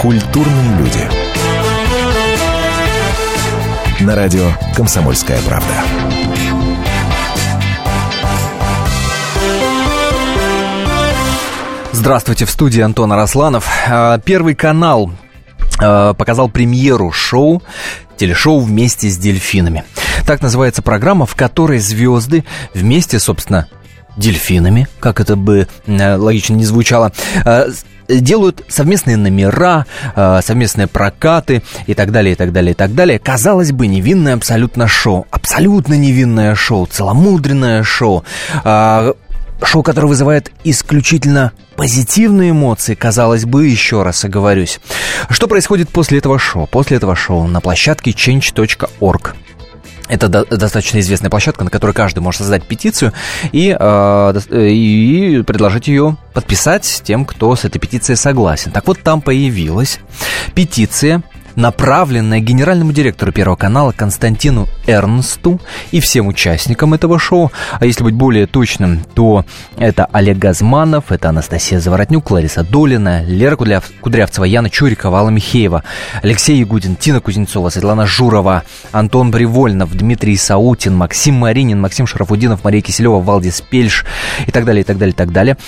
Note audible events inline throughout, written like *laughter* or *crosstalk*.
Культурные люди. На радио «Комсомольская правда». Здравствуйте, в студии Антон Арасланов. А, Первый канал а, показал премьеру шоу телешоу «Вместе с дельфинами». Так называется программа, в которой звезды вместе, собственно, дельфинами, как это бы логично не звучало, э, делают совместные номера, э, совместные прокаты и так далее, и так далее, и так далее. Казалось бы, невинное абсолютно шоу. Абсолютно невинное шоу, целомудренное шоу. Э, шоу, которое вызывает исключительно позитивные эмоции, казалось бы, еще раз оговорюсь. Что происходит после этого шоу? После этого шоу на площадке change.org это до, достаточно известная площадка, на которой каждый может создать петицию и, э, и предложить ее подписать тем, кто с этой петицией согласен. Так вот, там появилась петиция направленная генеральному директору Первого канала Константину Эрнсту и всем участникам этого шоу. А если быть более точным, то это Олег Газманов, это Анастасия Заворотнюк, Лариса Долина, Лера Кудрявцева, Яна Чурикова, Алла Михеева, Алексей Ягудин, Тина Кузнецова, Светлана Журова, Антон Бривольнов, Дмитрий Саутин, Максим Маринин, Максим Шарафудинов, Мария Киселева, Валдис Пельш и так далее, и так далее, и так далее.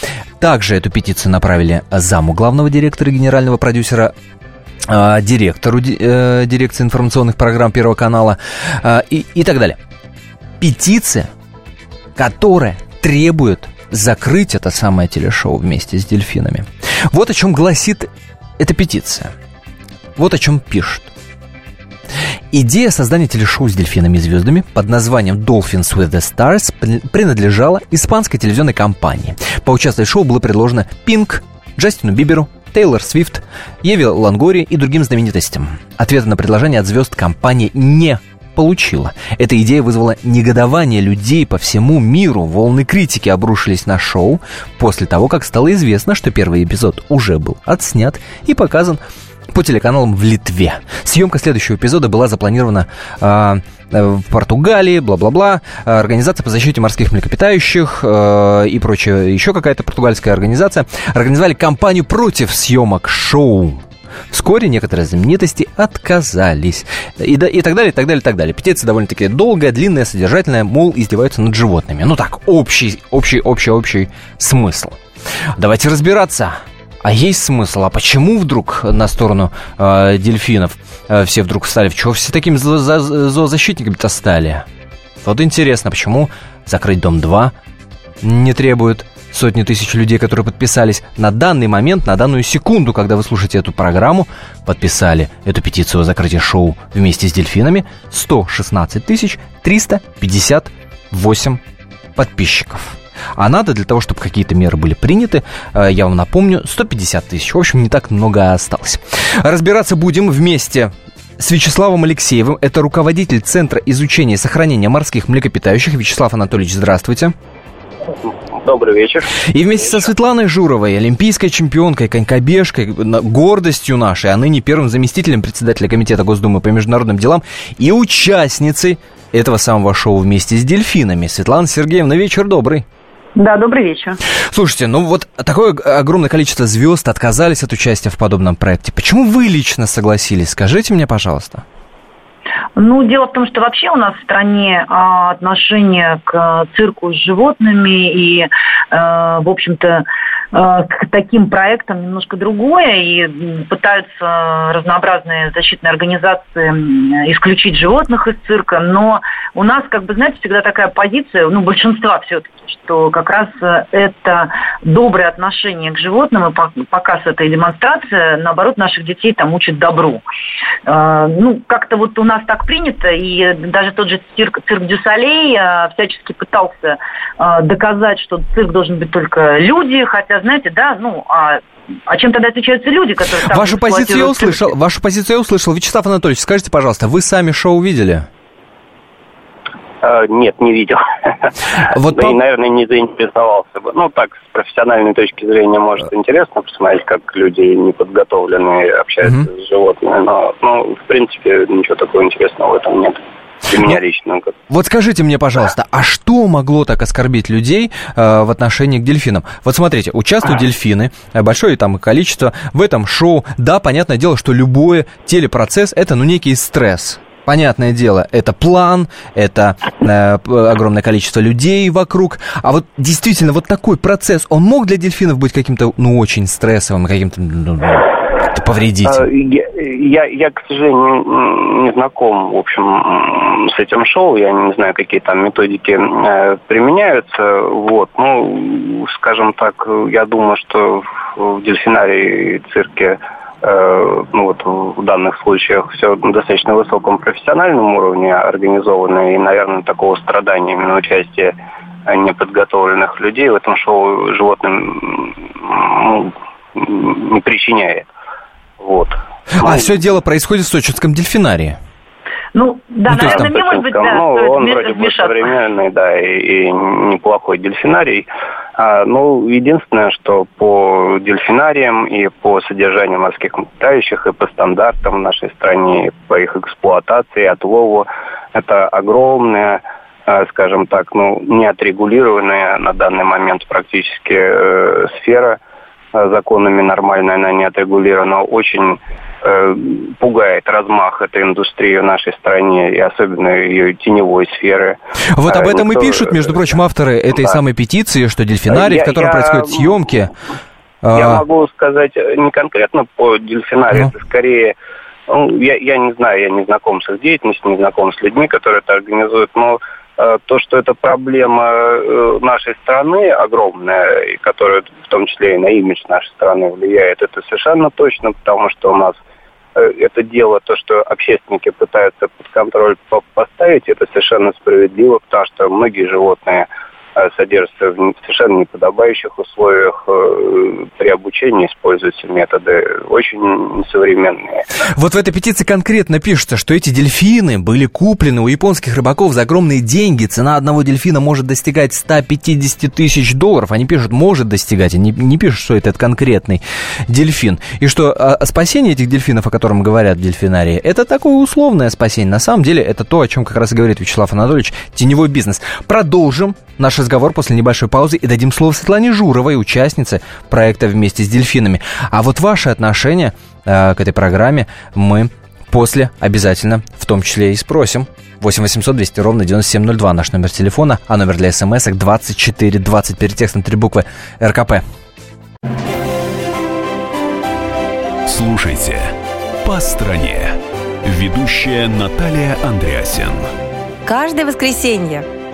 Также эту петицию направили заму главного директора и генерального продюсера директору э, дирекции информационных программ Первого канала а, и, и так далее. Петиция, которая требует закрыть это самое телешоу вместе с дельфинами. Вот о чем гласит эта петиция. Вот о чем пишут. Идея создания телешоу с дельфинами и звездами под названием Dolphins with the Stars принадлежала испанской телевизионной компании. Поучаствовать в шоу было предложено Пинк, Джастину Биберу, Тейлор Свифт, Еве Лангори и другим знаменитостям. Ответа на предложение от звезд компания не получила. Эта идея вызвала негодование людей по всему миру. Волны критики обрушились на шоу после того, как стало известно, что первый эпизод уже был отснят и показан по телеканалам в Литве. Съемка следующего эпизода была запланирована э, в Португалии, бла-бла-бла, Организация по защите морских млекопитающих э, и прочее, еще какая-то португальская организация, организовали кампанию против съемок шоу. Вскоре некоторые знаменитости отказались. И, да, и так далее, и так далее, и так далее. Петиция довольно-таки долгая, длинная, содержательная, мол, издеваются над животными. Ну так, общий, общий, общий, общий смысл. Давайте разбираться. А есть смысл? А почему вдруг на сторону э, дельфинов э, все вдруг встали? Чего все такими зо- зо- зоозащитниками-то стали? Вот интересно, почему закрыть Дом-2 не требует сотни тысяч людей, которые подписались на данный момент, на данную секунду, когда вы слушаете эту программу, подписали эту петицию о закрытии шоу вместе с дельфинами 116 тысяч 358 подписчиков. А надо для того, чтобы какие-то меры были приняты, э, я вам напомню, 150 тысяч. В общем, не так много осталось. Разбираться будем вместе с Вячеславом Алексеевым. Это руководитель Центра изучения и сохранения морских млекопитающих. Вячеслав Анатольевич, здравствуйте. Добрый вечер. И вместе со Светланой Журовой, олимпийской чемпионкой, конькобежкой, гордостью нашей, а ныне первым заместителем председателя Комитета Госдумы по международным делам и участницей этого самого шоу вместе с дельфинами. Светлана Сергеевна, вечер добрый. Да, добрый вечер. Слушайте, ну вот такое огромное количество звезд отказались от участия в подобном проекте. Почему вы лично согласились? Скажите мне, пожалуйста. Ну, дело в том, что вообще у нас в стране а, отношение к цирку с животными и, а, в общем-то, к таким проектам немножко другое, и пытаются разнообразные защитные организации исключить животных из цирка, но у нас, как бы, знаете, всегда такая позиция, ну, большинства все-таки, что как раз это доброе отношение к животным и показ этой демонстрации, наоборот, наших детей там учат добру. Ну, как-то вот у нас так принято, и даже тот же цирк, цирк Дюсалей всячески пытался доказать, что цирк должен быть только люди, хотя, знаете, да, ну, а а чем тогда отличаются люди, которые там Вашу позицию я услышал. Вашу позицию я услышал. Вячеслав Анатольевич, скажите, пожалуйста, вы сами шоу видели? Э, нет, не видел. Вот *laughs* да по... и, наверное, не заинтересовался бы. Ну, так, с профессиональной точки зрения, может, интересно посмотреть, как люди неподготовленные общаются угу. с животными, но, ну, в принципе, ничего такого интересного в этом нет. Для меня ну, лично. Вот скажите мне, пожалуйста, а что могло так оскорбить людей э, в отношении к дельфинам? Вот смотрите, участвуют дельфины, э, большое там количество в этом шоу. Да, понятное дело, что любой телепроцесс это ну некий стресс. Понятное дело, это план, это э, огромное количество людей вокруг. А вот действительно, вот такой процесс, он мог для дельфинов быть каким-то, ну, очень стрессовым, каким-то ну, повредить? А, я, я, к сожалению, не знаком, в общем, с этим шоу. Я не знаю, какие там методики э, применяются. Вот. Ну, скажем так, я думаю, что в дельфинарии и цирке Э, ну вот в данных случаях все на достаточно высоком профессиональном уровне организовано, и, наверное, такого страдания именно участия неподготовленных людей в этом шоу животным ну, не причиняет. Вот. А ну, все дело происходит в Сочинском дельфинарии? Ну, да, ну, наверное, не может быть, да, ну, он вроде бы современный, да, и, и неплохой дельфинарий. А, ну, единственное, что по дельфинариям и по содержанию морских млекопитающих, и по стандартам в нашей стране, по их эксплуатации, отлову, это огромная а, скажем так, ну, не отрегулированная на данный момент практически э, сфера законами нормальная, она не отрегулирована, очень Э, пугает размах этой индустрии в нашей стране и особенно ее теневой сферы. Вот об э, этом и пишут, между прочим, авторы этой да. самой петиции, что дельфинарий, я, в котором я... происходят съемки. Я а... могу сказать э, не конкретно по дельфинарию, ну. это скорее ну, я, я не знаю, я не знаком с их деятельностью, не знаком с людьми, которые это организуют, но э, то, что это проблема э, нашей страны огромная, которая в том числе и на имидж нашей страны влияет, это совершенно точно, потому что у нас Э, это дело, то, что общественники пытаются под контроль поставить, это совершенно справедливо, потому что многие животные Э, содержатся в совершенно неподобающих условиях. Э, при обучении используются методы очень несовременные. Вот в этой петиции конкретно пишется, что эти дельфины были куплены у японских рыбаков за огромные деньги. Цена одного дельфина может достигать 150 тысяч долларов. Они пишут, может достигать, они не пишут, что это конкретный дельфин. И что а, спасение этих дельфинов, о котором говорят дельфинарии, это такое условное спасение. На самом деле это то, о чем как раз и говорит Вячеслав Анатольевич, теневой бизнес. Продолжим наш разговор после небольшой паузы и дадим слово Светлане Журовой, участнице проекта «Вместе с дельфинами». А вот ваши отношения э, к этой программе мы после обязательно в том числе и спросим. 8 800 200 ровно 9702 наш номер телефона, а номер для смс 2420 перед текстом три буквы РКП. Слушайте «По стране». Ведущая Наталья Андреасин. Каждое воскресенье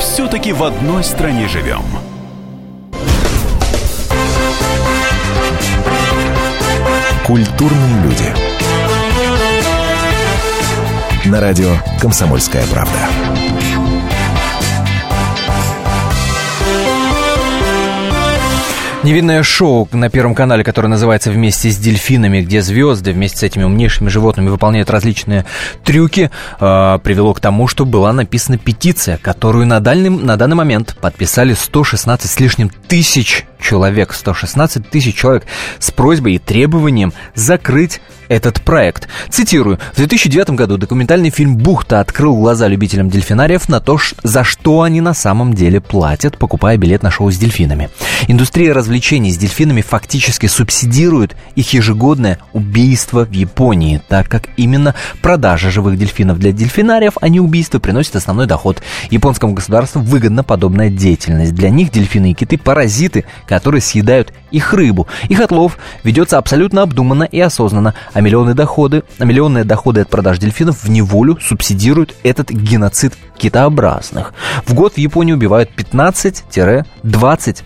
все-таки в одной стране живем. Культурные люди. На радио «Комсомольская правда». Невинное шоу на Первом канале, которое называется «Вместе с дельфинами», где звезды вместе с этими умнейшими животными выполняют различные трюки, э, привело к тому, что была написана петиция, которую на, дальнем, на данный момент подписали 116 с лишним тысяч человек, 116 тысяч человек с просьбой и требованием закрыть этот проект. Цитирую. В 2009 году документальный фильм «Бухта» открыл глаза любителям дельфинариев на то, за что они на самом деле платят, покупая билет на шоу с дельфинами. Индустрия развлечений с дельфинами фактически субсидирует их ежегодное убийство в Японии, так как именно продажа живых дельфинов для дельфинариев, а не убийство, приносит основной доход. Японскому государству выгодна подобная деятельность. Для них дельфины и киты – паразиты, которые съедают их рыбу. Их отлов ведется абсолютно обдуманно и осознанно, а миллионы доходы, а миллионные доходы от продаж дельфинов в неволю субсидируют этот геноцид китообразных. В год в Японии убивают 15-20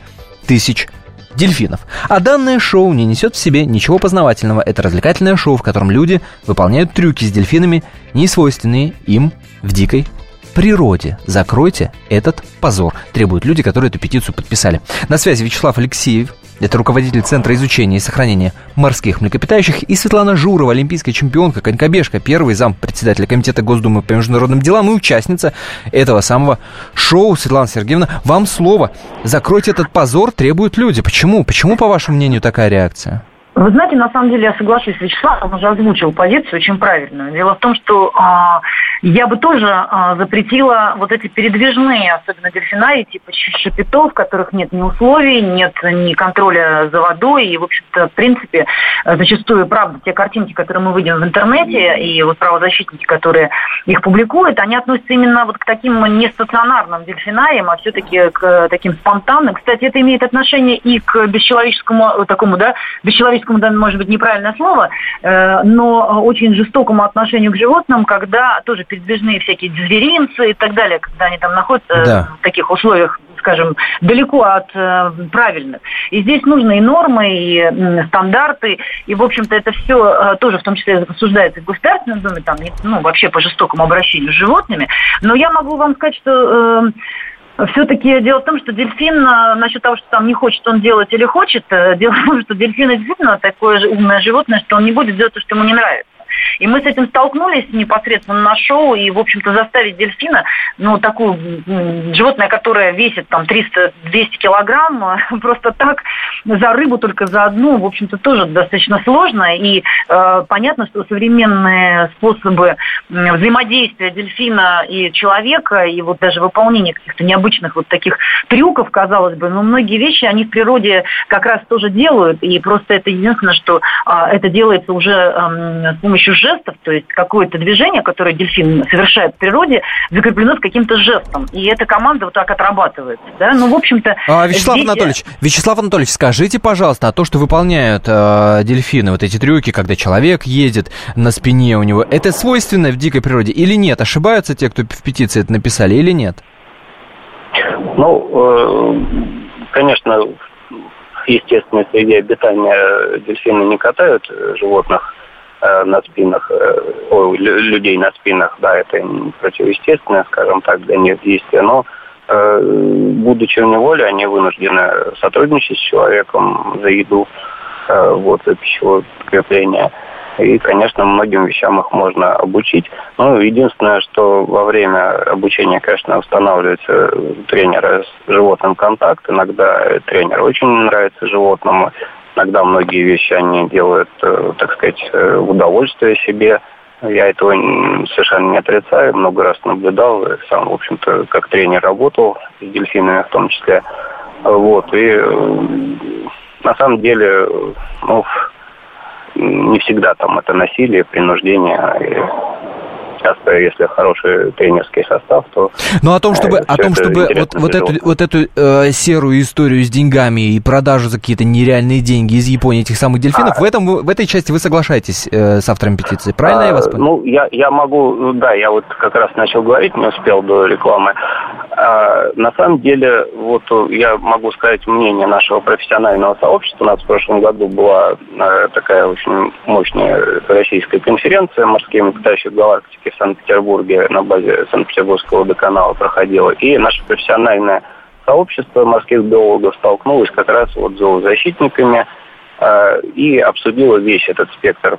тысяч дельфинов. А данное шоу не несет в себе ничего познавательного. Это развлекательное шоу, в котором люди выполняют трюки с дельфинами, не свойственные им в дикой природе. Закройте этот позор, требуют люди, которые эту петицию подписали. На связи Вячеслав Алексеев, это руководитель Центра изучения и сохранения морских млекопитающих, и Светлана Журова, олимпийская чемпионка, конькобежка, первый зам председателя Комитета Госдумы по международным делам и участница этого самого шоу. Светлана Сергеевна, вам слово. Закройте этот позор, требуют люди. Почему? Почему, по вашему мнению, такая реакция? Вы знаете, на самом деле я соглашусь с Вячеславом, он уже озвучил позицию очень правильную. Дело в том, что а, я бы тоже а, запретила вот эти передвижные, особенно дельфинарии, типа шапитов, в которых нет ни условий, нет ни контроля за водой. И, в общем-то, в принципе, зачастую, правда, те картинки, которые мы видим в интернете, и вот правозащитники, которые их публикуют, они относятся именно вот к таким не стационарным дельфинариям, а все-таки к таким спонтанным. Кстати, это имеет отношение и к бесчеловеческому такому, да, бесчеловеческому человеческому, да, может быть, неправильное слово, э, но очень жестокому отношению к животным, когда тоже передвижные всякие зверинцы и так далее, когда они там находятся да. в таких условиях скажем, далеко от э, правильных. И здесь нужны и нормы, и э, стандарты, и, в общем-то, это все э, тоже в том числе обсуждается в Государственном Думе, там, ну, вообще по жестокому обращению с животными. Но я могу вам сказать, что... Э, все-таки дело в том, что дельфин, э, насчет того, что там не хочет он делать или хочет, э, *laughs* дело в том, что дельфин действительно такое умное животное, что он не будет делать то, что ему не нравится. И мы с этим столкнулись непосредственно на шоу, и, в общем-то, заставить дельфина, ну, такую животное, которое весит там 300-200 килограмм, *laughs* просто так за рыбу только за одну, в общем-то, тоже достаточно сложно. И э, понятно, что современные способы взаимодействия дельфина и человека, и вот даже выполнение каких-то необычных вот таких трюков, казалось бы, но многие вещи они в природе как раз тоже делают, и просто это единственное, что э, это делается уже э, с помощью жестов, то есть какое-то движение, которое дельфин совершает в природе, закреплено с каким-то жестом. И эта команда вот так отрабатывает. Да? Ну, в общем-то... А, Вячеслав здесь... Анатольевич, Вячеслав Анатольевич, скажите, пожалуйста, а то, что выполняют э, дельфины, вот эти трюки, когда человек едет на спине у него, это свойственно в дикой природе или нет? Ошибаются те, кто в петиции это написали, или нет? Ну, э, конечно, в естественной среде обитания дельфины не катают животных Э, на спинах, э, о, людей на спинах, да, это противоестественное, скажем так, для них действие, но э, будучи в неволе, они вынуждены сотрудничать с человеком за еду, вот, за пищевое подкрепление. И, конечно, многим вещам их можно обучить. Ну, единственное, что во время обучения, конечно, устанавливается тренера с животным контакт. Иногда тренер очень нравится животному, Иногда многие вещи они делают, э, так сказать, э, в удовольствие себе. Я этого совершенно не отрицаю, много раз наблюдал, сам, в общем-то, как тренер работал с дельфинами в том числе. Вот, и э, на самом деле, ну, не всегда там это насилие, принуждение. А часто, если хороший тренерский состав, то... Ну, о том, чтобы, о том, чтобы вот, вот эту, вот эту э, серую историю с деньгами и продажу за какие-то нереальные деньги из Японии этих самых дельфинов, а, в, этом, в этой части вы соглашаетесь э, с автором петиции, правильно а, я вас понял? Ну, я, я могу, да, я вот как раз начал говорить, не успел до рекламы. А, на самом деле, вот я могу сказать мнение нашего профессионального сообщества. У нас в прошлом году была а, такая очень мощная российская конференция «Морские млекопитающие галактики» в Санкт-Петербурге на базе Санкт-Петербургского водоканала проходила. И наше профессиональное сообщество морских биологов столкнулось как раз вот с зоозащитниками э, и обсудило весь этот спектр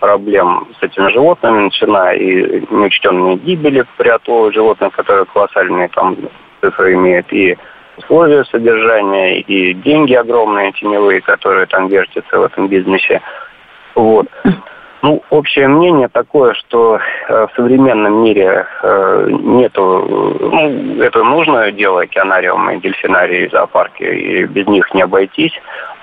проблем с этими животными, начиная и неучтенные гибели при отлове животных, которые колоссальные там цифры имеют, и условия содержания, и деньги огромные теневые, которые там вертятся в этом бизнесе. Вот. Ну, общее мнение такое, что э, в современном мире э, нету, ну, это нужное дело, океанариумы, дельфинарии, зоопарки, и без них не обойтись,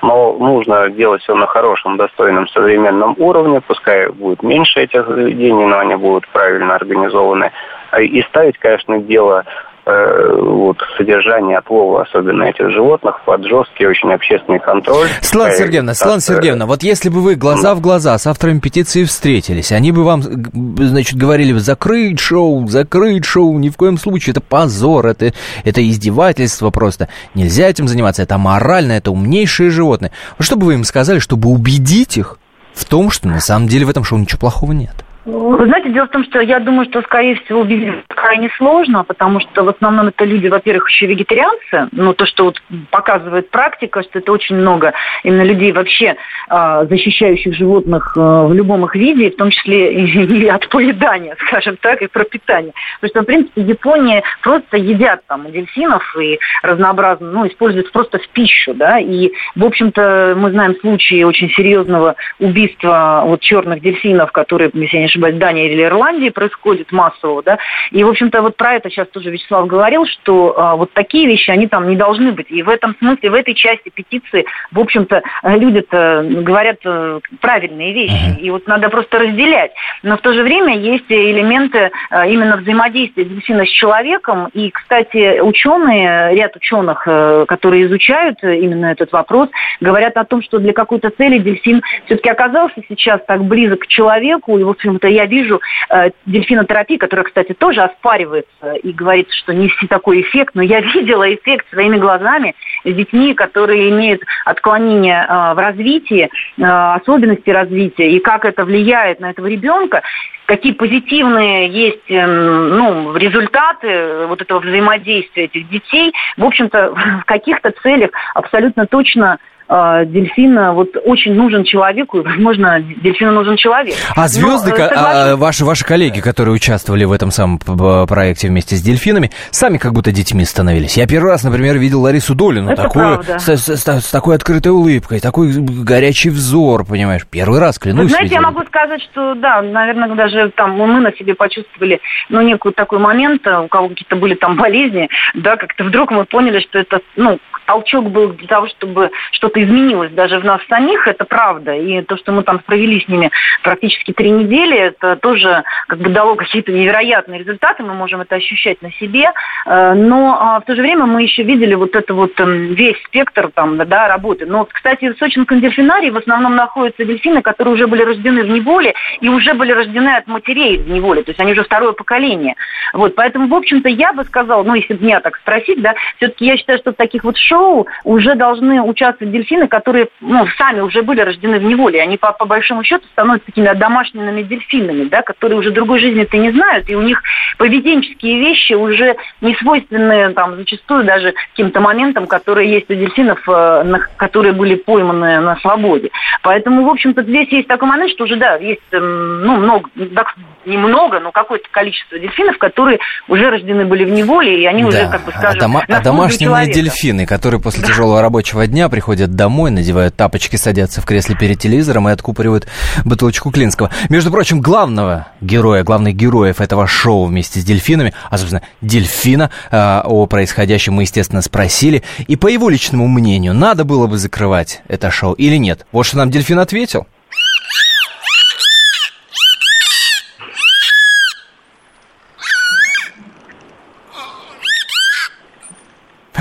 но нужно делать все на хорошем, достойном, современном уровне, пускай будет меньше этих заведений, но они будут правильно организованы, и ставить, конечно, дело э, вот, содержание отлова, особенно этих животных, под жесткий очень общественный контроль. Светлана Сергеевна, Светлана Сергеевна, вот если бы вы глаза в глаза с авторами петиции встретились, они бы вам, значит, говорили, закрыть шоу, закрыть шоу, ни в коем случае, это позор, это, это издевательство просто. Нельзя этим заниматься, это морально, это умнейшие животные. Что бы вы им сказали, чтобы убедить их в том, что на самом деле в этом шоу ничего плохого нет? Вы знаете, дело в том, что я думаю, что, скорее всего, убедить крайне сложно, потому что в основном это люди, во-первых, еще вегетарианцы. Ну, то, что вот показывает практика, что это очень много именно людей вообще э, защищающих животных э, в любом их виде, в том числе *laughs* и, от поедания, скажем так, и пропитания. Потому что, в принципе, Япония просто едят там дельфинов и разнообразно, ну, используют просто в пищу, да, и, в общем-то, мы знаем случаи очень серьезного убийства вот черных дельфинов, которые, если я ошибаюсь, Дании или Ирландии происходит массово, да, и, в общем-то, вот про это сейчас тоже Вячеслав говорил, что а, вот такие вещи, они там не должны быть, и в этом смысле, в этой части петиции, в общем-то, люди-то говорят э, правильные вещи, и вот надо просто разделять, но в то же время есть элементы а, именно взаимодействия дельфина с человеком, и, кстати, ученые, ряд ученых, э, которые изучают именно этот вопрос, говорят о том, что для какой-то цели дельфин все-таки оказался сейчас так близок к человеку, и, в общем то я вижу э, дельфинотерапию, которая, кстати, тоже оспаривается и говорится, что не все такой эффект, но я *laughs* видела эффект своими глазами с детьми, которые имеют отклонения э, в развитии, э, особенности развития, и как это влияет на этого ребенка какие позитивные есть эм, ну, результаты вот этого взаимодействия этих детей. В общем-то, *laughs* в каких-то целях абсолютно точно э, дельфин вот очень нужен человеку, и, возможно, дельфину нужен человек. А звезды, Но, а, ваши, ваши коллеги, которые участвовали в этом самом проекте вместе с дельфинами, сами как будто детьми становились. Я первый раз, например, видел Ларису Долину, такую, с, с, с, с такой открытой улыбкой, такой горячий взор, понимаешь. Первый раз, клянусь. Вы знаете, видел. я могу сказать, что, да, наверное, даже там мы на себе почувствовали, ну, некий такой момент, у кого какие-то были там болезни, да, как-то вдруг мы поняли, что это, ну, толчок был для того, чтобы что-то изменилось даже в нас самих, это правда. И то, что мы там провели с ними практически три недели, это тоже как бы дало какие-то невероятные результаты, мы можем это ощущать на себе. Э, но а, в то же время мы еще видели вот это вот эм, весь спектр там, да, работы. Но, кстати, в Сочинском дельфинарии в основном находятся дельфины, которые уже были рождены в неволе и уже были рождены от матерей в неволе, то есть они уже второе поколение. Вот, поэтому, в общем-то, я бы сказала, ну, если меня так спросить, да, все-таки я считаю, что таких вот шоу уже должны участвовать дельфины, которые, ну, сами уже были рождены в неволе. Они, по, по большому счету, становятся такими домашними дельфинами, да, которые уже другой жизни-то не знают, и у них поведенческие вещи уже не свойственны, там, зачастую даже каким-то моментам, которые есть у дельфинов, э, которые были пойманы на свободе. Поэтому, в общем-то, здесь есть такой момент, что уже, да, есть, эм, ну, много, так, немного, но какое-то количество дельфинов, которые уже рождены были в неволе, и они да. уже, как бы, скажем, а, дома- а домашние дельфины, которые после тяжелого рабочего дня приходят домой, надевают тапочки, садятся в кресле перед телевизором и откупоривают бутылочку Клинского. Между прочим, главного героя, главных героев этого шоу вместе с дельфинами, а, собственно, дельфина, э, о происходящем мы, естественно, спросили. И по его личному мнению, надо было бы закрывать это шоу или нет? Вот что нам дельфин ответил.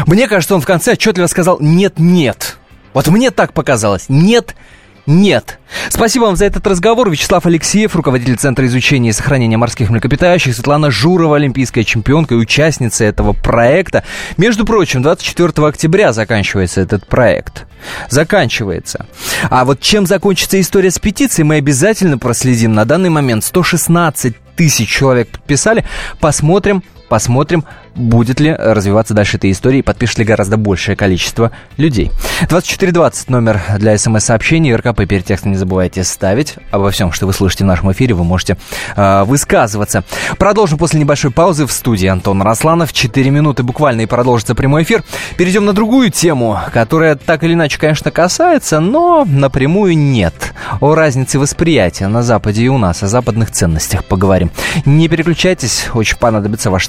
Мне кажется, он в конце отчетливо сказал «нет-нет». Вот мне так показалось. Нет, нет. Спасибо вам за этот разговор. Вячеслав Алексеев, руководитель Центра изучения и сохранения морских млекопитающих, Светлана Журова, олимпийская чемпионка и участница этого проекта. Между прочим, 24 октября заканчивается этот проект. Заканчивается. А вот чем закончится история с петицией, мы обязательно проследим. На данный момент 116 тысяч человек подписали. Посмотрим, посмотрим, будет ли развиваться дальше эта история и подпишет ли гораздо большее количество людей. 2420 номер для смс-сообщений. РКП перед текстом не забывайте ставить. Обо всем, что вы слышите в нашем эфире, вы можете э, высказываться. Продолжим после небольшой паузы в студии Антон Росланов. Четыре минуты буквально и продолжится прямой эфир. Перейдем на другую тему, которая так или иначе, конечно, касается, но напрямую нет. О разнице восприятия на Западе и у нас, о западных ценностях поговорим. Не переключайтесь, очень понадобятся ваши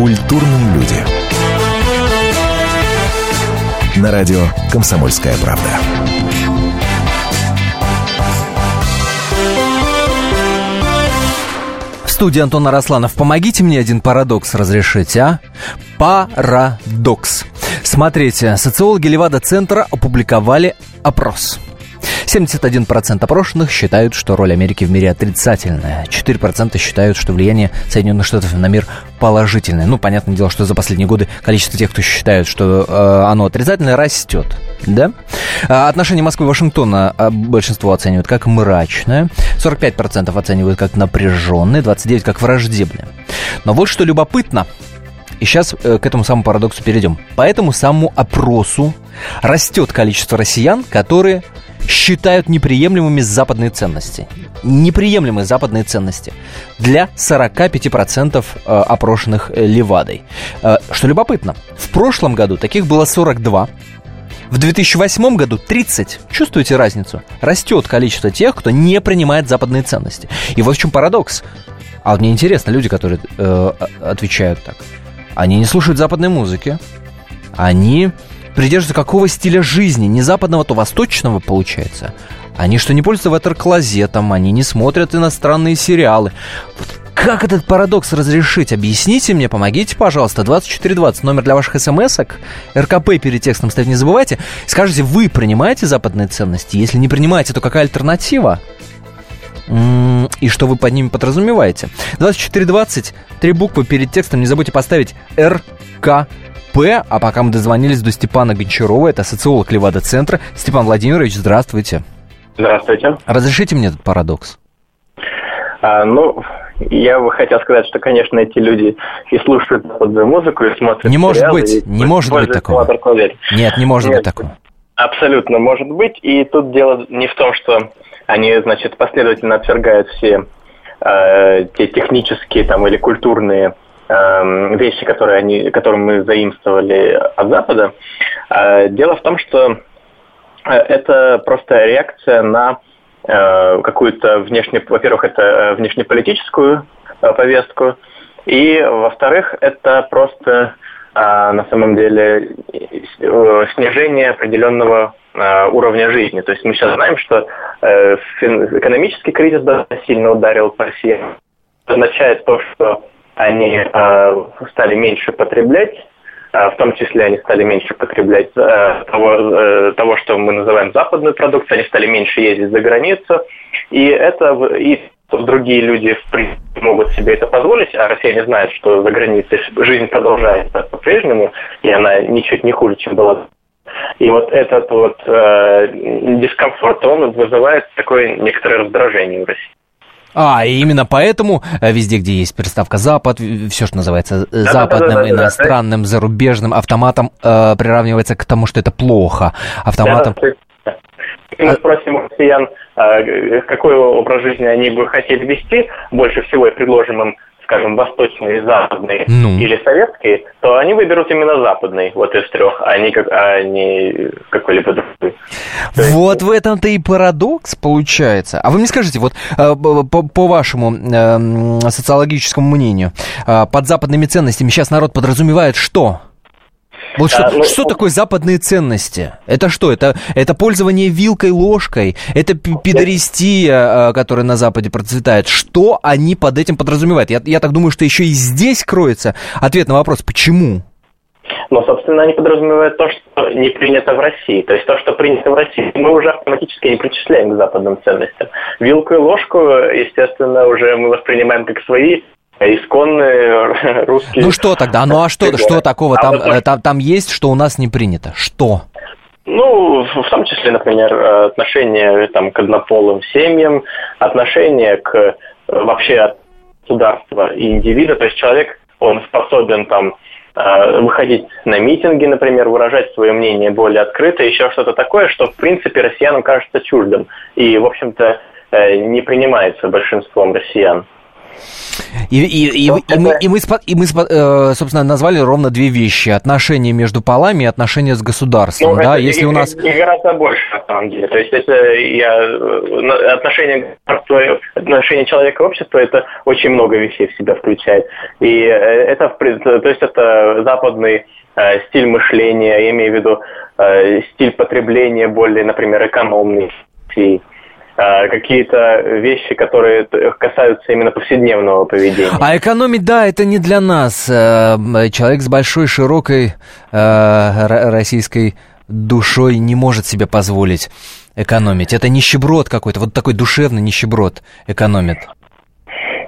Культурные люди. На радио «Комсомольская правда». В студии Антон Арасланов. Помогите мне один парадокс разрешить, а? Парадокс. Смотрите, социологи Левада-центра опубликовали опрос – 71% опрошенных считают, что роль Америки в мире отрицательная. 4% считают, что влияние Соединенных Штатов на мир положительное. Ну, понятное дело, что за последние годы количество тех, кто считает, что э, оно отрицательное, растет. Да? А отношения Москвы и Вашингтона а, большинство оценивают как мрачное, 45% оценивают как напряженное, 29% как враждебное. Но вот что любопытно, и сейчас э, к этому самому парадоксу перейдем. По этому самому опросу растет количество россиян, которые считают неприемлемыми западные ценности. Неприемлемые западные ценности для 45% э, опрошенных э, Левадой. Э, что любопытно, в прошлом году таких было 42, в 2008 году 30. Чувствуете разницу? Растет количество тех, кто не принимает западные ценности. И вот в чем парадокс. А вот мне интересно, люди, которые э, отвечают так. Они не слушают западной музыки. Они придерживаются какого стиля жизни, не западного, то восточного, получается. Они что, не пользуются ватер-клозетом, они не смотрят иностранные сериалы. Вот как этот парадокс разрешить? Объясните мне, помогите, пожалуйста. 2420, номер для ваших смс-ок. РКП перед текстом ставить не забывайте. Скажите, вы принимаете западные ценности? Если не принимаете, то какая альтернатива? И что вы под ними подразумеваете? 2420, три буквы перед текстом, не забудьте поставить РКП П. А пока мы дозвонились до Степана Гончарова, это социолог Левада-центра. Степан Владимирович, здравствуйте. Здравствуйте. Разрешите мне этот парадокс? А, ну, я бы хотел сказать, что, конечно, эти люди и слушают музыку, и смотрят Не может быть, не может быть такого. Нет, не может Нет, быть такого. Абсолютно может быть. И тут дело не в том, что они, значит, последовательно отвергают все э, те технические там или культурные вещи, которые, они, которые мы заимствовали от Запада. Э, дело в том, что э, это просто реакция на э, какую-то внешне, во-первых, это внешнеполитическую повестку, и, во-вторых, это просто на самом деле снижение определенного уровня жизни. То есть мы сейчас знаем, что экономический кризис сильно ударил по России. Это означает то, что они э, стали меньше потреблять, э, в том числе они стали меньше потреблять э, того, э, того, что мы называем западную продукцию, они стали меньше ездить за границу, и это и другие люди в принципе, могут себе это позволить, а россияне знают, что за границей жизнь продолжается по-прежнему, и она ничуть не хуже, чем была и вот этот вот э, дискомфорт, он вызывает такое некоторое раздражение в России. А, и именно поэтому э, везде, где есть приставка «Запад», все, что называется э, да, западным, да, да, да, иностранным, зарубежным автоматом, э, приравнивается к тому, что это плохо. Автоматом... Да, мы спросим у россиян, э, какой образ жизни они бы хотели вести, больше всего и предложим им скажем, восточные, западные ну. или советские, то они выберут именно западный, вот из трех, а не, как, а не какой-либо другой. Вот в этом-то и парадокс получается. А вы мне скажите, вот э, по, по вашему э, социологическому мнению, э, под западными ценностями сейчас народ подразумевает что? Вот что, а, ну, что такое западные ценности? Это что? Это, это пользование вилкой, ложкой? Это пидористия, а, которая на Западе процветает? Что они под этим подразумевают? Я, я так думаю, что еще и здесь кроется ответ на вопрос, почему? Но, собственно, они подразумевают то, что не принято в России. То есть то, что принято в России, мы уже автоматически не причисляем к западным ценностям. Вилку и ложку, естественно, уже мы воспринимаем как свои, исконные *laughs* русские. Ну что тогда? Ну а что, что такого а там, вот, э, там, там есть, что у нас не принято? Что? Ну, в том числе, например, отношение там, к однополым семьям, отношение к э, вообще государства и индивида. То есть человек, он способен там э, выходить на митинги, например, выражать свое мнение более открыто, еще что-то такое, что, в принципе, россиянам кажется чуждым и, в общем-то, не принимается большинством россиян. И, и, и, и, мы, и, мы, и мы, э, собственно, назвали ровно две вещи. Отношения между полами и отношения с государством. Ну, да? Если и, у нас... и гораздо больше, на самом деле. То есть это я, э, отношения отношения человека и общества, это очень много вещей в себя включает. И э, это, то есть это западный стиль мышления, я имею в виду стиль потребления более, например, экономный, какие-то вещи, которые касаются именно повседневного поведения. А экономить, да, это не для нас. Э, человек с большой, широкой э, российской душой не может себе позволить экономить. Это нищеброд какой-то, вот такой душевный нищеброд экономит.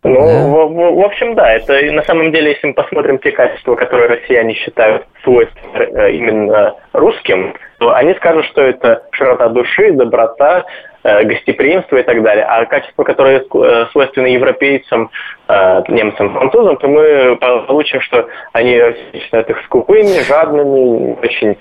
Ну, да? в, в, в общем, да, это на самом деле, если мы посмотрим те качества, которые россияне считают свойственны э, именно русским, то они скажут, что это широта души, доброта, Э, гостеприимство и так далее. А качества, которые э, свойственны европейцам, э, немцам, французам, то мы получим, что они считают их скупыми, жадными, очень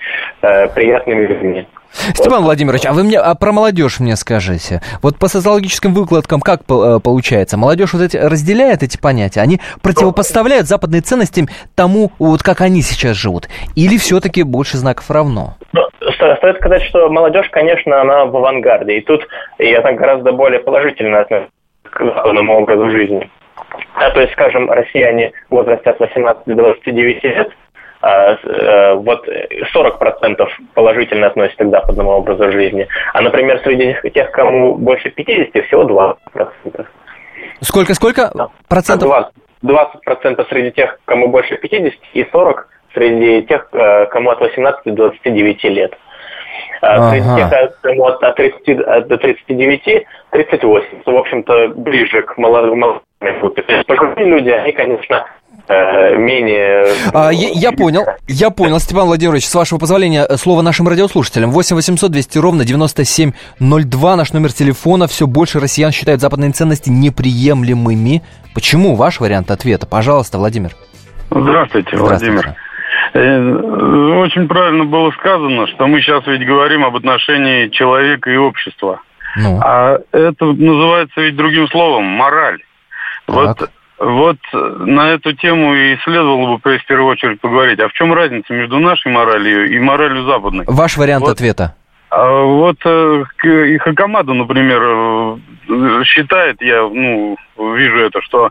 приятными людьми. Степан вот. Владимирович, а вы мне а про молодежь мне скажите. Вот по социологическим выкладкам как получается? Молодежь вот эти разделяет эти понятия? Они противопоставляют западные ценности тому, вот как они сейчас живут? Или все-таки больше знаков равно? Ну, стоит сказать, что молодежь, конечно, она в авангарде. И тут я так гораздо более положительно отношусь к западному образу жизни. А, то есть, скажем, россияне в возрасте от 18 до 29 лет, вот 40% положительно относятся к западному образу жизни. А, например, среди тех, кому больше 50, всего 20%. Сколько-сколько процентов? 20, 20 процентов среди тех, кому больше 50, и 40 среди тех, э, кому от 18 до 29 лет. А среди ага. тех, кому от 30 до 39, 38. В общем-то, ближе к молодым группе. То есть пожилые люди, они, конечно, э, менее... А, я, я понял, я понял, Степан Владимирович, с вашего позволения, э, слово нашим радиослушателям. 8 800 200 ровно 9702, наш номер телефона. Все больше россиян считают западные ценности неприемлемыми. Почему? Ваш вариант ответа. Пожалуйста, Владимир. Здравствуйте, Здравствуйте. Владимир. Э, очень правильно было сказано, что мы сейчас ведь говорим об отношении человека и общества. Ну. А это называется ведь другим словом мораль. Вот, вот на эту тему и следовало бы в первую очередь поговорить. А в чем разница между нашей моралью и моралью западной? Ваш вариант вот, ответа. А вот э, и Хакамаду, например, э, считает, я ну, вижу это, что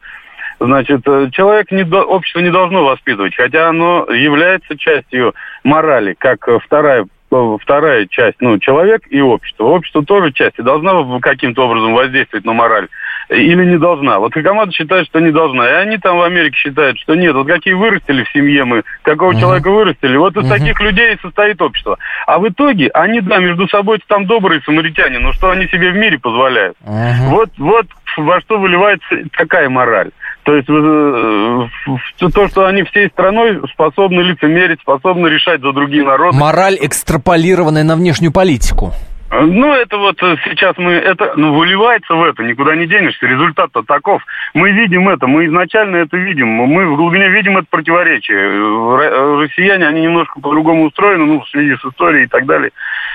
Значит, э, человек не до, общество не должно воспитывать, хотя оно является частью морали, как вторая э, вторая часть, ну, человек и общество. Общество тоже часть и должна каким-то образом воздействовать на мораль или не должна. Вот команда считает, что не должна. И они там в Америке считают, что нет. Вот какие вырастили в семье мы, какого uh-huh. человека вырастили, вот из uh-huh. таких людей и состоит общество. А в итоге они, да, между собой там добрые самаритяне, но что они себе в мире позволяют? Uh-huh. Вот, вот во что выливается такая мораль. То есть э, то, что они всей страной способны лицемерить, способны решать за другие народы. Мораль, экстраполированная на внешнюю политику. Ну, это вот э, сейчас мы, это ну, выливается в это, никуда не денешься, результат-то таков. Мы видим это, мы изначально это видим, мы в глубине видим это противоречие. Э, россияне, они немножко по-другому устроены, ну, в связи с историей и так далее.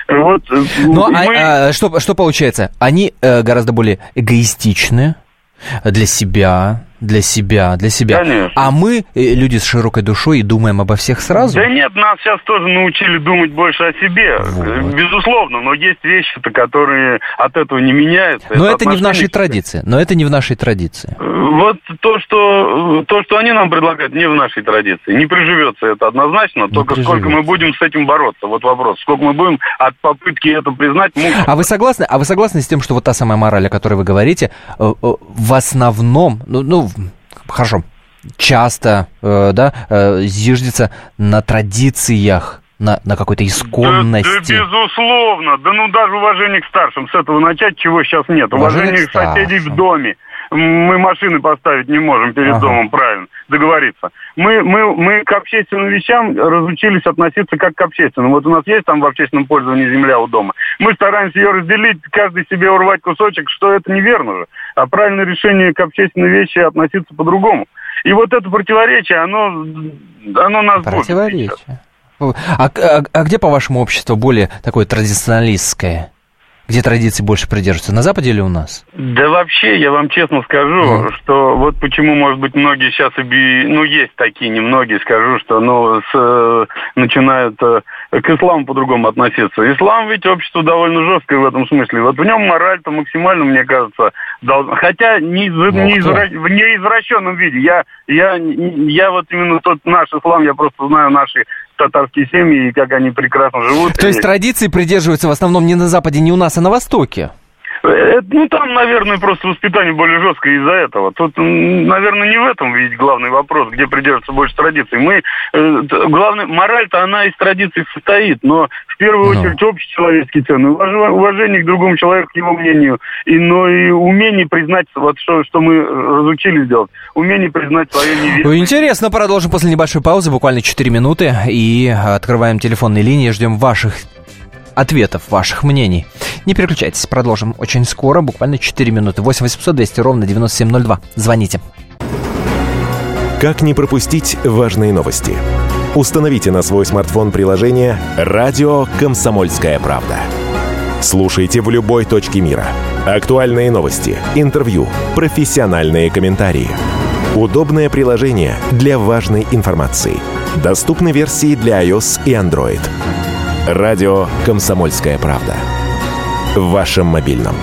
Вот, ну, а, мы... а, что, что получается? Они э, гораздо более эгоистичны для себя, для себя, для себя. Конечно. А мы, э, люди с широкой душой, и думаем обо всех сразу? Да нет, нас сейчас тоже научили думать больше о себе. Вот. Безусловно, но есть вещи-то, которые от этого не меняются. Но это, это не в нашей традиции. Но это не в нашей традиции. Вот то, что, то, что они нам предлагают, не в нашей традиции. Не приживется это однозначно, не только приживется. сколько мы будем с этим бороться. Вот вопрос. Сколько мы будем от попытки это признать мучиться. А вы согласны, а вы согласны с тем, что вот та самая мораль, о которой вы говорите, э, э, в основном, ну, ну хорошо, часто, э, да, э, зиждется на традициях, на, на какой-то исконности. Да, да, безусловно. Да ну даже уважение к старшим. С этого начать, чего сейчас нет. Уважение, уважение к, соседей в доме мы машины поставить не можем перед ага. домом, правильно, договориться. Мы, мы, мы к общественным вещам разучились относиться как к общественным. Вот у нас есть там в общественном пользовании земля у дома. Мы стараемся ее разделить, каждый себе урвать кусочек, что это неверно же. А правильное решение к общественной вещи относиться по-другому. И вот это противоречие, оно, оно нас Противоречие. А, а, а где, по-вашему, общество более такое традиционалистское? где традиции больше придерживаются, на Западе или у нас? Да вообще, я вам честно скажу, mm. что вот почему, может быть, многие сейчас, ну, есть такие, немногие, скажу, что, ну, с, э, начинают э, к исламу по-другому относиться. Ислам ведь общество довольно жесткое в этом смысле. Вот в нем мораль-то максимально, мне кажется, должна... Хотя не, ну, не извра... в неизвращенном виде. Я, я, я вот именно тот наш ислам, я просто знаю наши татарские семьи и как они прекрасно живут. То есть традиции придерживаются в основном не на Западе, не у нас, а на Востоке? Э, ну, там, наверное, просто воспитание более жесткое из-за этого. Тут, наверное, не в этом ведь главный вопрос, где придерживаться больше традиций. Мы, э, главное, мораль-то она из традиций состоит, но в первую но. очередь общечеловеческие цены, уважение к другому человеку, к его мнению, и, но и умение признать, вот что, что мы разучились делать, умение признать свое невежество. Интересно, продолжим после небольшой паузы, буквально 4 минуты, и открываем телефонные линии, ждем ваших ответов, ваших мнений. Не переключайтесь, продолжим очень скоро, буквально 4 минуты. 8 800 200 ровно 9702. Звоните. Как не пропустить важные новости? Установите на свой смартфон приложение «Радио Комсомольская правда». Слушайте в любой точке мира. Актуальные новости, интервью, профессиональные комментарии. Удобное приложение для важной информации. Доступны версии для iOS и Android. Радио «Комсомольская правда». В вашем мобильном.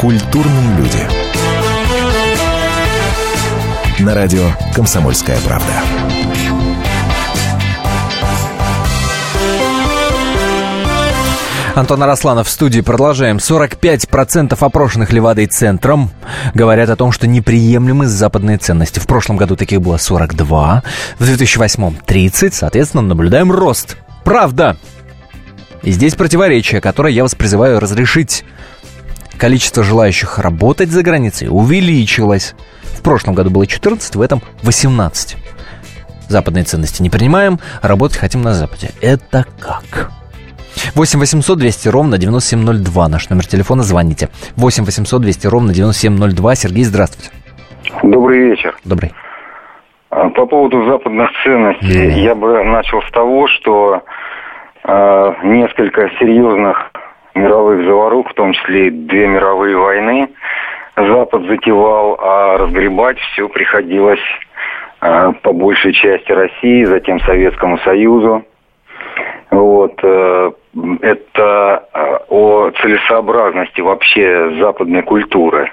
Культурные люди. На радио «Комсомольская правда». Антон Арасланов в студии. Продолжаем. 45% опрошенных Левадой-центром говорят о том, что неприемлемы западные ценности. В прошлом году таких было 42, в 2008 30. Соответственно, наблюдаем рост. Правда. И здесь противоречие, которое я вас призываю разрешить. Количество желающих работать за границей увеличилось. В прошлом году было 14, в этом 18. Западные ценности не принимаем, работать хотим на Западе. Это как? 8 800 200 ровно 9702. Наш номер телефона. Звоните. 8 800 200 ровно 9702. Сергей, здравствуйте. Добрый вечер. Добрый. А, по поводу западных ценностей, mm. я бы начал с того, что э, несколько серьезных мировых заварух, в том числе и две мировые войны, Запад затевал, а разгребать все приходилось э, по большей части России, затем Советскому Союзу. Вот, э, это э, о целесообразности вообще западной культуры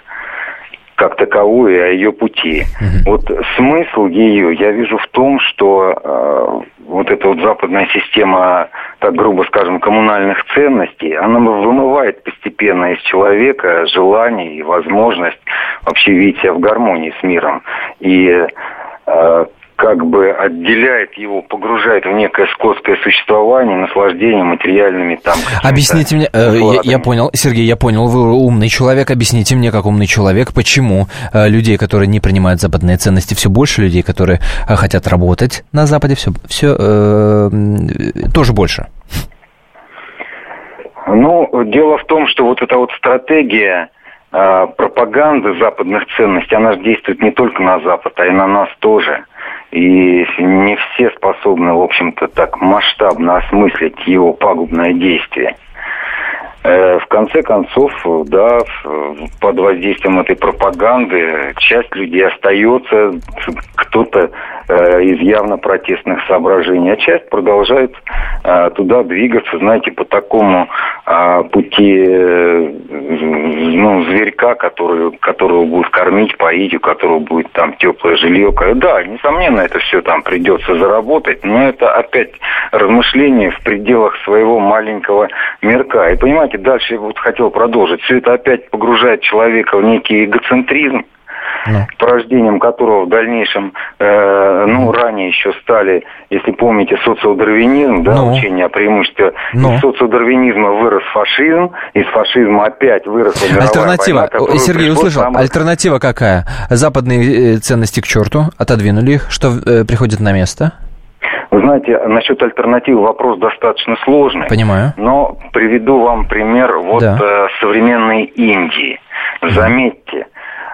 как таковой, и о ее пути. Угу. Вот смысл ее я вижу в том, что э, вот эта вот западная система, так грубо скажем, коммунальных ценностей, она вымывает постепенно из человека желание и возможность вообще видеть себя в гармонии с миром. И э, как бы отделяет его, погружает в некое скотское существование, наслаждение материальными там. Объясните мне, э, я, я понял, Сергей, я понял, вы умный человек, объясните мне, как умный человек, почему э, людей, которые не принимают западные ценности, все больше людей, которые э, хотят работать на Западе, все, все э, тоже больше. Ну, дело в том, что вот эта вот стратегия э, пропаганды западных ценностей, она же действует не только на Запад, а и на нас тоже. И не все способны, в общем-то, так масштабно осмыслить его пагубное действие. Э, в конце концов, да, под воздействием этой пропаганды часть людей остается, кто-то из явно протестных соображений, а часть продолжает э, туда двигаться, знаете, по такому пути ну, зверька, который, которого будут кормить, поить, у которого будет там теплое жилье. Да, несомненно, это все там придется заработать, но это опять размышление в пределах своего маленького мирка. И понимаете, дальше я вот хотел продолжить. Все это опять погружает человека в некий эгоцентризм, ну. порождением которого в дальнейшем, э, ну, ранее еще стали, если помните, социодарвинизм, да, ну. учение о преимуществе. Ну. Из социодарвинизма вырос фашизм, из фашизма опять выросла мировая Альтернатива, война, Сергей, услышал, нам... альтернатива какая? Западные э, ценности к черту, отодвинули их, что э, приходит на место? Вы знаете, насчет альтернативы вопрос достаточно сложный. Понимаю. Но приведу вам пример вот да. э, современной Индии. Заметьте,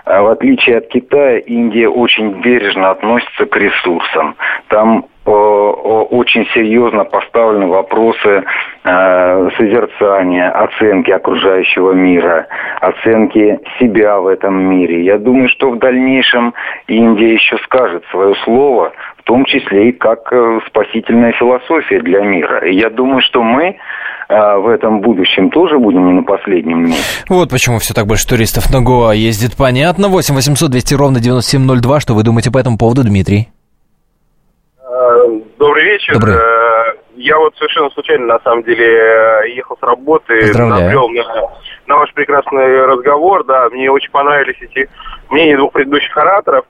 в отличие от Китая, Индия очень бережно относится к ресурсам. Там э, очень серьезно поставлены вопросы э, созерцания, оценки окружающего мира, оценки себя в этом мире. Я думаю, что в дальнейшем Индия еще скажет свое слово, в том числе и как э, спасительная философия для мира. И я думаю, что мы а в этом будущем тоже будем не на последнем месте. Вот почему все так больше туристов на Гоа ездит. Понятно. 8 800 200 ровно 9702. Что вы думаете по этому поводу, Дмитрий? А, добрый вечер. Добрый. Э, я вот совершенно случайно, на самом деле, ехал с работы, набрел на, на ваш прекрасный разговор, да, мне очень понравились эти мнения двух предыдущих ораторов,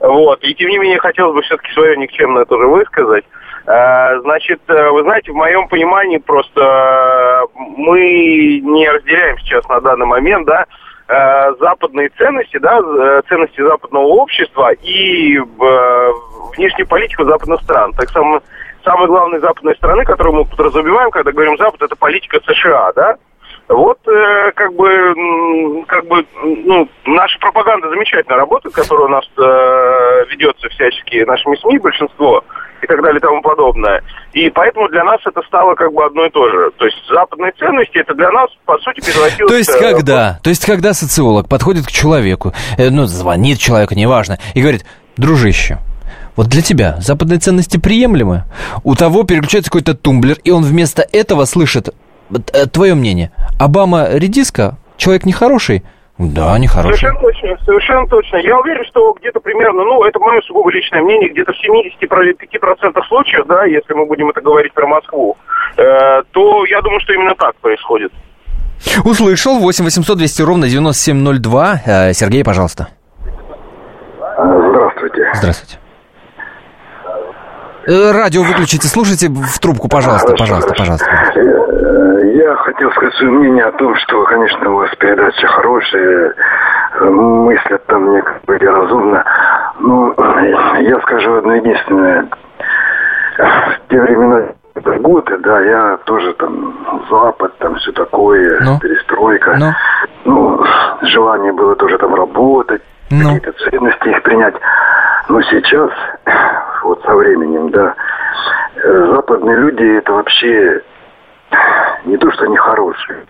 вот, и тем не менее хотелось бы все-таки свое никчемное тоже высказать. Э, значит, э, вы знаете, в моем понимании просто э, мы не разделяем сейчас на данный момент, да, западные ценности, да, ценности западного общества и внешнюю политику западных стран. Так само, самой главной западной страны, которую мы подразумеваем, когда говорим Запад, это политика США, да. Вот э, как бы, как бы, ну, наша пропаганда замечательно работает, которая у нас э, ведется всячески нашими СМИ, большинство и так далее и тому подобное. И поэтому для нас это стало как бы одно и то же. То есть западные ценности это для нас, по сути, превратилось... То есть э, когда? То есть когда социолог подходит к человеку, э, ну, звонит человеку, неважно, и говорит, дружище, вот для тебя западные ценности приемлемы? У того переключается какой-то тумблер, и он вместо этого слышит э, твое мнение. Обама редиска, человек нехороший, да, нехороший. Совершенно точно, совершенно точно. Я уверен, что где-то примерно, ну, это мое сугубо личное мнение, где-то в 75% случаев, да, если мы будем это говорить про Москву, э, то я думаю, что именно так происходит. Услышал. 8 800 200 ровно 9702. Э, Сергей, пожалуйста. Здравствуйте. Здравствуйте. Э, радио выключите, слушайте в трубку, пожалуйста, пожалуйста, пожалуйста. Я хотел сказать свое мнение о том, что, конечно, у вас передача хорошая, мыслят там некоторые разумно. Но я скажу одно единственное. В те времена годы, да, я тоже там Запад, там все такое, ну? перестройка. Ну? ну, желание было тоже там работать, ну? какие-то ценности их принять. Но сейчас, вот со временем, да, западные люди это вообще не то, что они хорошие,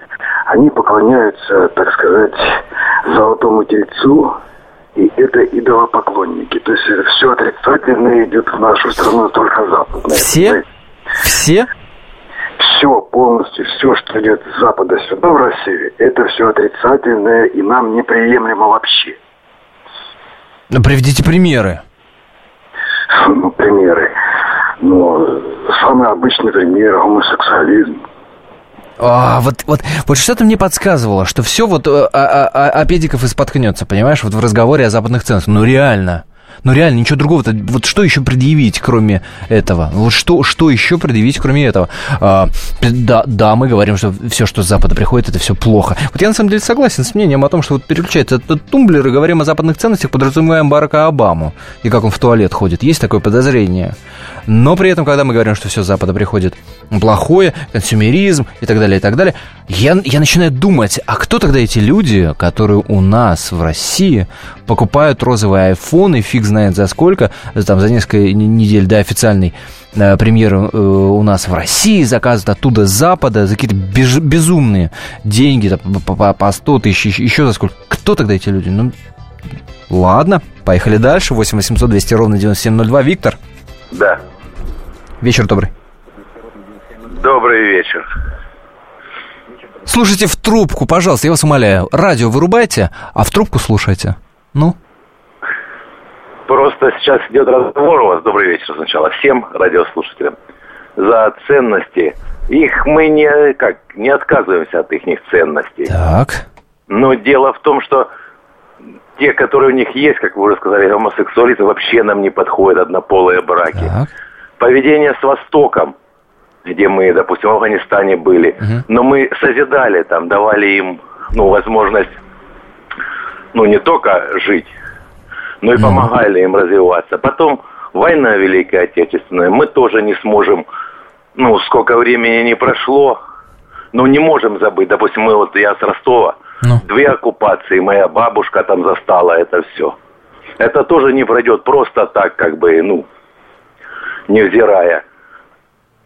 они поклоняются, так сказать, золотому тельцу, и это идолопоклонники. То есть все отрицательное идет в нашу страну только западное. Все? Все? Все полностью, все, что идет с Запада сюда, в Россию, это все отрицательное и нам неприемлемо вообще. Ну, приведите примеры. Ну, примеры. Ну, самый обычный пример – гомосексуализм. А, вот, вот, вот что-то мне подсказывало, что все вот а, а, а, а педиков испоткнется, понимаешь, вот в разговоре о западных ценах. Ну, реально. Ну реально, ничего другого. -то, вот что еще предъявить, кроме этого? Вот что, что еще предъявить, кроме этого? А, да, да, мы говорим, что все, что с Запада приходит, это все плохо. Вот я на самом деле согласен с мнением о том, что вот переключается этот тумблер и говорим о западных ценностях, подразумеваем Барака Обаму и как он в туалет ходит. Есть такое подозрение. Но при этом, когда мы говорим, что все с Запада приходит плохое, консюмеризм и так далее, и так далее, я, я начинаю думать, а кто тогда эти люди, которые у нас в России покупают розовые айфоны, фиг знает за сколько, там за несколько недель до официальной э, премьеры э, у нас в России, заказывают оттуда с Запада за какие-то без, безумные деньги, там, по, по 100 тысяч, еще за сколько. Кто тогда эти люди? Ну, ладно, поехали дальше. 8 800 200 ровно 9702. Виктор? Да. Вечер добрый. Добрый вечер. Слушайте в трубку, пожалуйста, я вас умоляю. Радио вырубайте, а в трубку слушайте. Ну? Просто сейчас идет разговор у вас. Добрый вечер сначала всем радиослушателям. За ценности. Их мы не, как, не отказываемся от их ценностей. Так. Но дело в том, что те, которые у них есть, как вы уже сказали, гомосексуализм, вообще нам не подходят однополые браки. Так поведение с Востоком, где мы, допустим, в Афганистане были, угу. но мы созидали там, давали им ну, возможность ну, не только жить, но и помогали им развиваться. Потом война Великая Отечественная, мы тоже не сможем, ну, сколько времени не прошло, ну, не можем забыть. Допустим, мы вот, я с Ростова, Ну. Две оккупации, моя бабушка там застала это все. Это тоже не пройдет просто так, как бы, ну, невзирая.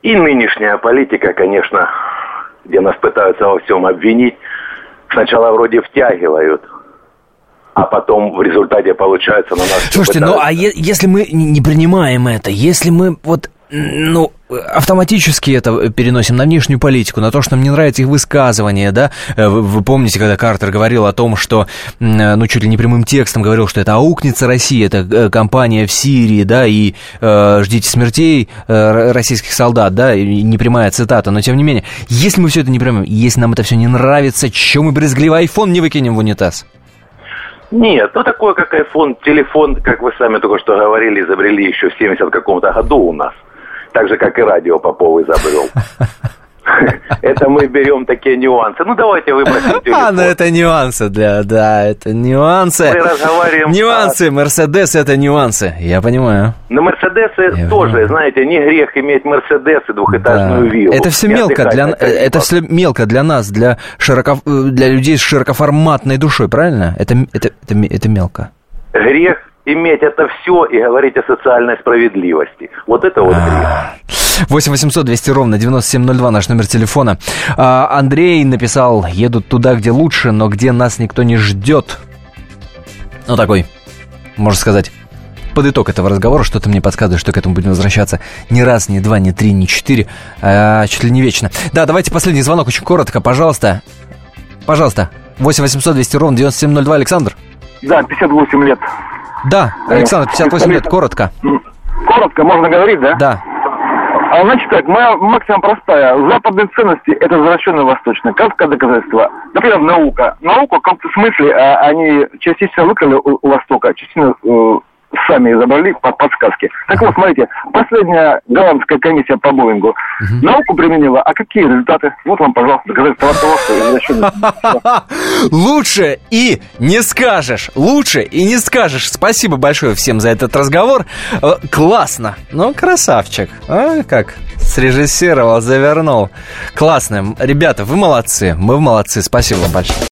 И нынешняя политика, конечно, где нас пытаются во всем обвинить, сначала вроде втягивают, а потом в результате получается на нас... Слушайте, ну а е- если мы не принимаем это, если мы вот ну, автоматически это переносим на внешнюю политику, на то, что нам не нравятся их высказывания, да? Э, вы, вы помните, когда Картер говорил о том, что, ну, чуть ли не прямым текстом говорил, что это аукнется Россия, это э, компания в Сирии, да, и э, ждите смертей э, российских солдат, да, и не прямая цитата, но тем не менее, если мы все это не принимаем, если нам это все не нравится, чем мы брезгливо айфон не выкинем в унитаз? Нет, ну такое, как iPhone, телефон, как вы сами только что говорили, изобрели еще в 70 каком-то году у нас. Так же, как и радио Попов изобрел. *laughs* Это мы берем такие нюансы. Ну, давайте выбросим телефон. *laughs* А, ну это нюансы, для, да, это нюансы. Мы разговариваем... Нюансы, Мерседес это нюансы, я понимаю. Но Мерседесы я тоже, знаете, не грех иметь Мерседес и двухэтажную да. виллу. Это все мелко для, это все мелко для нас, для, широко, для людей с широкоформатной душой, правильно? Это, это, это, это мелко. Грех иметь это все и говорить о социальной справедливости. Вот это вот грех. 8 800 200 ровно 9702 наш номер телефона. А, Андрей написал, едут туда, где лучше, но где нас никто не ждет. Ну, такой, можно сказать, под итог этого разговора что-то мне подсказывает, что к этому будем возвращаться не раз, не два, не три, не четыре, а чуть ли не вечно. Да, давайте последний звонок очень коротко, пожалуйста. Пожалуйста. 8 800 200 ровно 9702, Александр. Да, 58 лет. Да, Александр, 58 лет, коротко. Коротко, можно говорить, да? Да. А, значит так, моя максимум простая. Западные ценности – это возвращенные восточные. Как доказательство? Например, наука. Науку в каком-то смысле а, они частично выкрали у, у Востока, частично э, сами изобрели по подсказке. Так вот, смотрите, последняя голландская комиссия по Боингу угу. науку применила, а какие результаты? Вот вам, пожалуйста, доказательства того, что *laughs* Лучше и не скажешь. Лучше и не скажешь. Спасибо большое всем за этот разговор. Э, классно. Ну, красавчик. А, как срежиссировал, завернул. Классно. Ребята, вы молодцы. Мы молодцы. Спасибо вам большое.